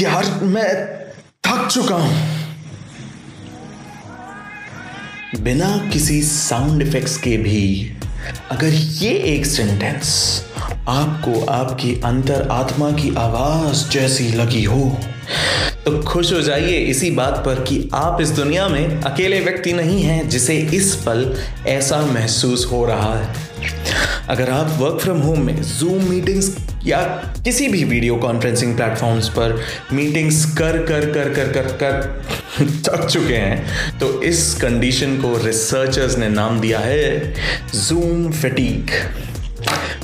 यार मैं थक चुका हूँ। बिना किसी साउंड इफेक्ट्स के भी, अगर ये एक सेंटेंस आपको आपकी अंतर आत्मा की आवाज़ जैसी लगी हो तो खुश हो जाइए इसी बात पर कि आप इस दुनिया में अकेले व्यक्ति नहीं हैं जिसे इस पल ऐसा महसूस हो रहा है। अगर आप वर्क फ्रॉम होम में जूम मीटिंग्स या किसी भी वीडियो कॉन्फ्रेंसिंग प्लेटफॉर्म्स पर मीटिंग्स कर कर कर कर कर कर थक चुके हैं तो इस कंडीशन को रिसर्चर्स ने नाम दिया है जूम फटीक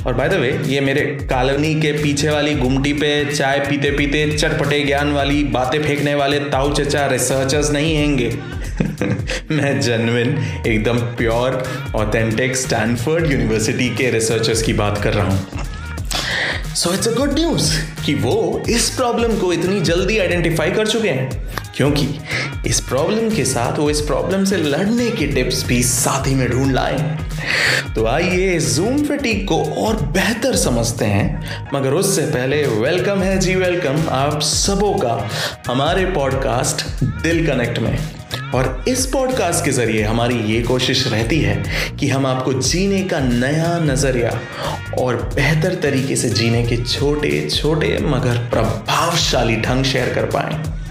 और बाय द वे ये मेरे कॉलोनी के पीछे वाली गुमटी पे चाय पीते पीते चटपटे ज्ञान वाली बातें फेंकने वाले ताऊ चचा रिसर्चर्स नहीं हैंगे। मैं जनविन एकदम प्योर ऑथेंटिक स्टैनफोर्ड यूनिवर्सिटी के रिसर्चर्स की बात कर रहा हूँ। So it's a good news कि वो इस प्रॉब्लम को इतनी जल्दी आइडेंटिफाई कर चुके हैं। क्योंकि इस प्रॉब्लम के साथ वो इस प्रॉब्लम से लड़ने के टिप्स भी साथ ही में ढूंढ लाए। तो आइए जूम फटीक को और बेहतर समझते हैं। मगर उससे पहले वेलकम है जी वेलकम आप सबों का हमारे पॉडकास्ट दिल कनेक्ट में। और इस पॉडकास्ट के ज़रिए हमारी ये कोशिश रहती है कि हम आपको जीने का नया नज़रिया और बेहतर तरीके से जीने के छोटे छोटे मगर प्रभावशाली ढंग शेयर कर पाए।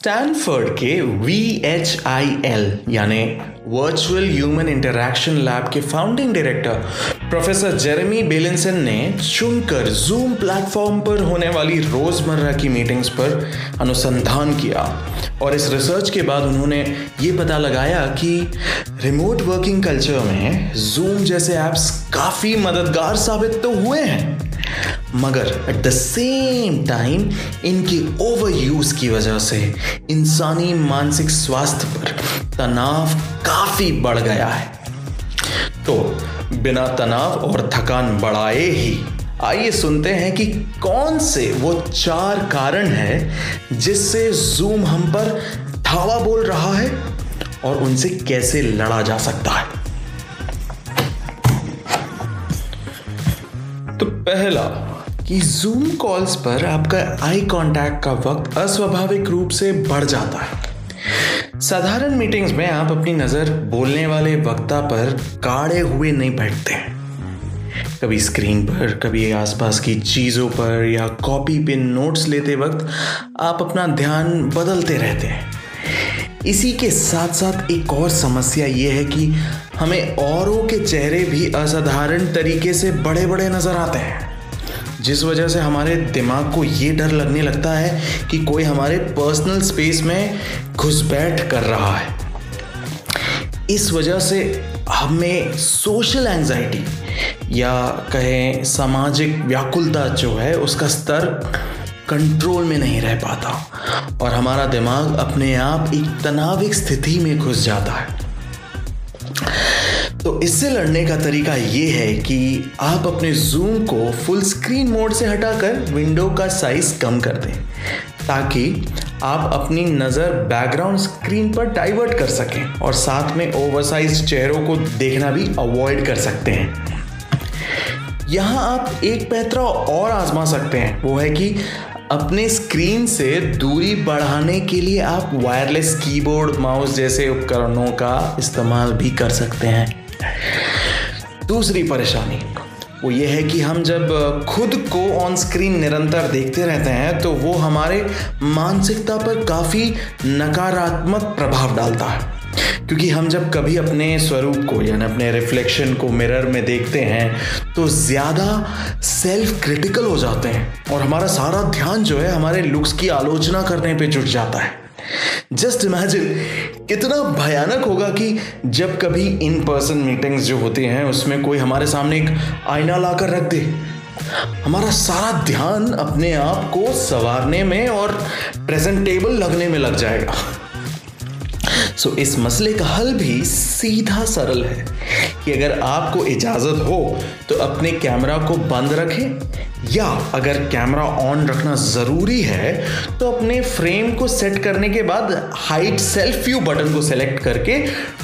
स्टैनफर्ड के वी एच आई एल यानी वर्चुअल ह्यूमन इंटरैक्शन लैब के founding director professor Jeremy Bailenson ने चुनकर जूम प्लेटफॉर्म पर होने वाली रोज़मर्रा की मीटिंग्स पर अनुसंधान किया। और इस रिसर्च के बाद उन्होंने ये पता लगाया कि रिमोट वर्किंग कल्चर में जूम जैसे ऐप्स काफ़ी मददगार साबित तो हुए हैं। मगर एट द सेम टाइम इनकी ओवर यूज़ की वजह से इंसानी मानसिक स्वास्थ्य पर तनाव काफ़ी बढ़ गया है। तो बिना तनाव और थकान बढ़ाए ही, आइए सुनते हैं कि कौन से वो चार कारण है जिससे जूम हम पर धावा बोल रहा है और उनसे कैसे लड़ा जा सकता है। तो पहला कि जूम कॉल्स पर आपका आई कांटेक्ट का वक्त अस्वाभाविक रूप से बढ़ जाता है। साधारण मीटिंग्स में आप अपनी नज़र बोलने वाले वक्ता पर काड़े हुए नहीं बैठते कभी स्क्रीन पर, कभी आसपास की चीज़ों पर या कॉपी पे नोट्स लेते वक्त आप अपना ध्यान बदलते रहते हैं। इसी के साथ साथ एक और समस्या ये है कि हमें औरों के चेहरे भी असाधारण तरीके से बड़े बड़े नज़र आते हैं। जिस वजह से हमारे दिमाग को ये डर लगने लगता है कि कोई हमारे पर्सनल स्पेस में घुसपैठ कर रहा है। इस वजह से हमें सोशल एंजाइटी या कहें सामाजिक व्याकुलता जो है, उसका स्तर कंट्रोल में नहीं रह पाता और हमारा दिमाग अपने आप एक तनाविक स्थिति में घुस जाता है। तो इससे लड़ने का तरीका ये है कि आप अपने जूम को फुल स्क्रीन मोड से हटाकर विंडो का साइज़ कम कर दें, ताकि आप अपनी नज़र बैकग्राउंड स्क्रीन पर डाइवर्ट कर सकें और साथ में ओवरसाइज चेहरों को देखना भी अवॉइड कर सकते हैं। यहाँ आप एक पैतरा और आजमा सकते हैं, वो है कि अपने स्क्रीन से दूरी बढ़ाने के लिए आप वायरलेस कीबोर्ड माउस जैसे उपकरणों का इस्तेमाल भी कर सकते हैं। दूसरी परेशानी, वो ये है कि हम जब खुद को ऑन स्क्रीन निरंतर देखते रहते हैं तो वो हमारे मानसिकता पर काफ़ी नकारात्मक प्रभाव डालता है। क्योंकि हम जब कभी अपने स्वरूप को, यानी अपने रिफ्लेक्शन को मिरर में देखते हैं तो ज़्यादा सेल्फ क्रिटिकल हो जाते हैं और हमारा सारा ध्यान जो है, हमारे लुक्स की आलोचना करने पे जुट जाता है। जस्ट इमेजिन कितना भयानक होगा कि जब कभी इन पर्सन मीटिंग्स जो होती हैं उसमें कोई हमारे सामने एक आईना लाकर रख दे। हमारा सारा ध्यान अपने आप को संवारने में और प्रेजेंटेबल लगने में लग जाएगा। सो so, इस मसले का हल भी सीधा सरल है कि अगर आपको इजाज़त हो तो अपने कैमरा को बंद रखें या अगर कैमरा ऑन रखना ज़रूरी है तो अपने फ्रेम को सेट करने के बाद हाइट सेल्फ व्यू बटन को सेलेक्ट करके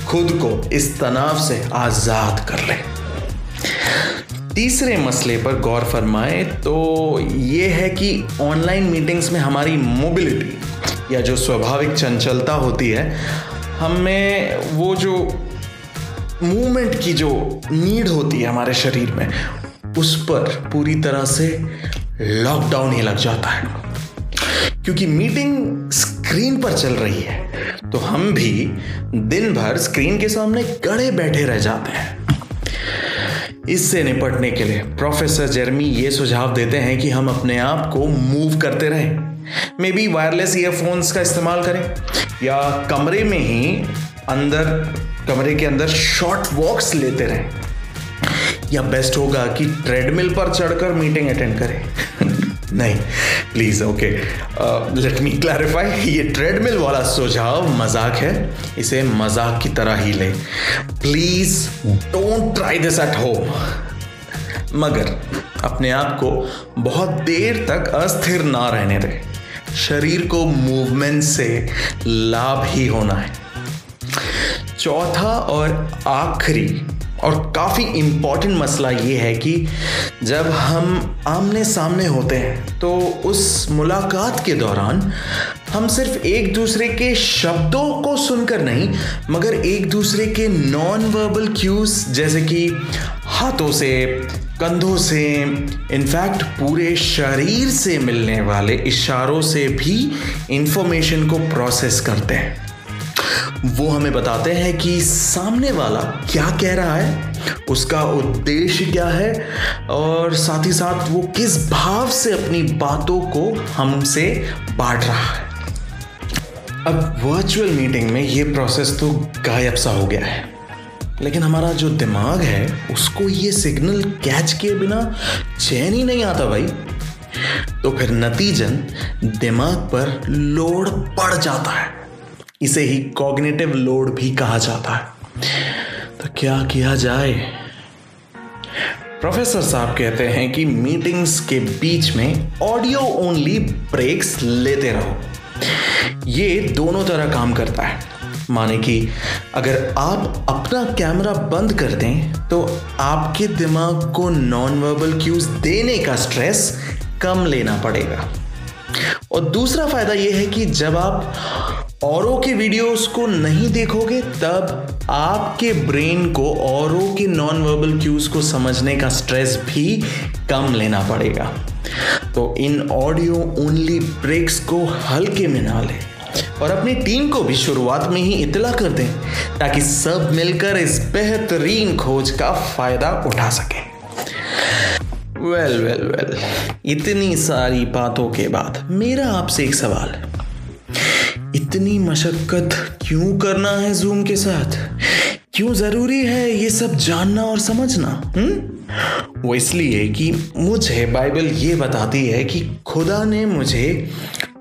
खुद को इस तनाव से आज़ाद कर लें। तीसरे मसले पर गौर फरमाए तो ये है कि ऑनलाइन मीटिंग्स में हमारी मोबिलिटी या जो स्वाभाविक चंचलता होती है, हमें वो जो मूवमेंट की जो नीड होती है हमारे शरीर में उस पर पूरी तरह से लॉकडाउन ही लग जाता है। क्योंकि मीटिंग स्क्रीन पर चल रही है तो हम भी दिन भर स्क्रीन के सामने गड़े बैठे रह जाते हैं। इससे निपटने के लिए प्रोफेसर जर्मी ये सुझाव देते हैं कि हम अपने आप को मूव करते रहें। मे बी वायरलेस ईयरफोन्स का इस्तेमाल करें, या कमरे में ही अंदर, कमरे के अंदर शॉर्ट वॉक्स लेते रहें। या बेस्ट होगा कि ट्रेडमिल पर चढ़कर मीटिंग अटेंड करें? नहीं please okay let me clarify ये ट्रेडमिल वाला सुझाव मज़ाक है, इसे मज़ाक की तरह ही ले। Please don't try this at home मगर अपने आप को बहुत देर तक अस्थिर ना रहने दे। शरीर को मूवमेंट से लाभ ही होना है। चौथा और आखिरी और काफ़ी इंपॉर्टेंट मसला ये है कि जब हम आमने सामने होते हैं तो उस मुलाकात के दौरान हम सिर्फ़ एक दूसरे के शब्दों को सुनकर नहीं, मगर एक दूसरे के नॉन वर्बल क्यूज जैसे कि हाथों से, कंधों से इनफैक्ट पूरे शरीर से मिलने वाले इशारों से भी इंफॉर्मेशन को प्रोसेस करते हैं। वो हमें बताते हैं कि सामने वाला क्या कह रहा है, उसका उद्देश्य क्या है, और साथ ही साथ वो किस भाव से अपनी बातों को हमसे बांट रहा है। अब वर्चुअल मीटिंग में ये प्रोसेस तो गायब सा हो गया है। लेकिन हमारा जो दिमाग है, उसको ये सिग्नल कैच किए बिना चैन ही नहीं आता भाई। तो फिर नतीजन दिमाग पर लोड पड़ जाता है। इसे ही कॉग्निटिव लोड भी कहा जाता है। तो क्या किया जाए? प्रोफेसर साहब कहते हैं कि मीटिंग्स के बीच में ऑडियो ओनली ब्रेक्स लेते रहो। ये दोनों तरह काम करता है। माने कि अगर आप अपना कैमरा बंद कर दें तो आपके दिमाग को नॉन वर्बल क्यूज देने का स्ट्रेस कम लेना पड़ेगा। और दूसरा फ़ायदा यह है कि जब आप औरों के वीडियोस को नहीं देखोगे, तब आपके ब्रेन को, औरों के नॉन वर्बल क्यूज को समझने का स्ट्रेस भी कम लेना पड़ेगा। तो इन ऑडियो ओनली ब्रेक्स को हल्के में ना लें और अपनी टीम को भी शुरुआत में ही इतला कर दें, ताकि सब मिलकर इस बेहतरीन खोज का फ़ायदा उठा सकें। वेल वेल वेल इतनी सारी बातों के बाद मेरा आपसे एक सवाल। इतनी मशक्क़त क्यों करना है जूम के साथ? क्यों ज़रूरी है ये सब जानना और समझना हुँ? वो इसलिए कि मुझे बाइबल ये बताती है कि खुदा ने मुझे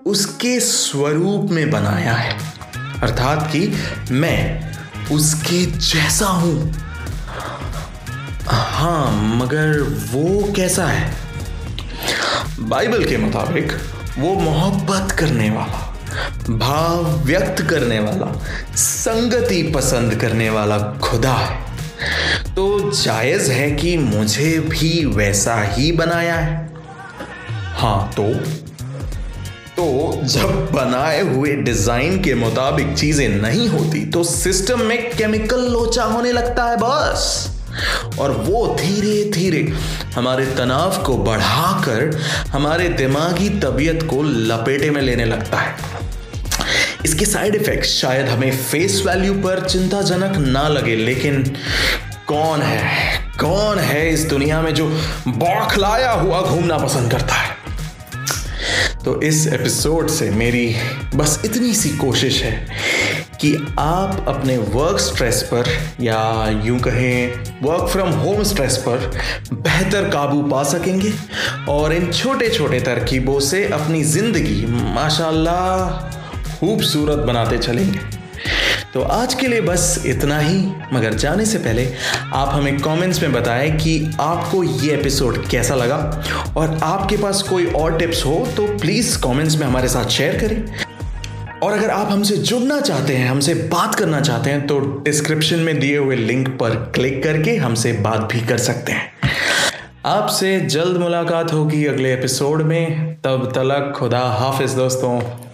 उसके स्वरूप में बनाया है। अर्थात कि मैं उसके जैसा हूँ। हाँ मगर वो कैसा है? बाइबल के मुताबिक वो मोहब्बत करने वाला। भाव व्यक्त करने वाला, संगति पसंद करने वाला खुदा है। तो जायज़ है कि मुझे भी वैसा ही बनाया है। हाँ तो? तो जब बनाए हुए डिज़ाइन के मुताबिक चीज़ें नहीं होती तो सिस्टम में केमिकल लोचा होने लगता है बस। और वो धीरे धीरे हमारे तनाव को बढ़ाकर हमारे दिमागी तबीयत को लपेटे में लेने लगता है। इसके साइड इफेक्ट्स शायद हमें फेस वैल्यू पर चिंताजनक ना लगे, लेकिन कौन है? कौन है इस दुनिया में जो बौखलाया हुआ घूमना पसंद करता है? तो इस एपिसोड से मेरी बस इतनी सी कोशिश है कि आप अपने वर्क स्ट्रेस पर या यूँ कहें वर्क फ्रॉम होम स्ट्रेस पर बेहतर काबू पा सकेंगे और इन छोटे छोटे तरकीबों से अपनी ज़िंदगी, माशाल्लाह खूबसूरत बनाते चलेंगे। तो आज के लिए बस इतना ही। मगर जाने से पहले आप हमें कमेंट्स में बताएँ कि आपको ये एपिसोड कैसा लगा। और आपके पास कोई और टिप्स हो तो प्लीज़ कमेंट्स में हमारे साथ शेयर करें। और अगर आप हमसे जुड़ना चाहते हैं, हमसे बात करना चाहते हैं तो डिस्क्रिप्शन में दिए हुए लिंक पर क्लिक करके हमसे बात भी कर सकते हैं। आपसे जल्द मुलाकात होगी अगले एपिसोड में। तब तलक खुदा हाफिज दोस्तों।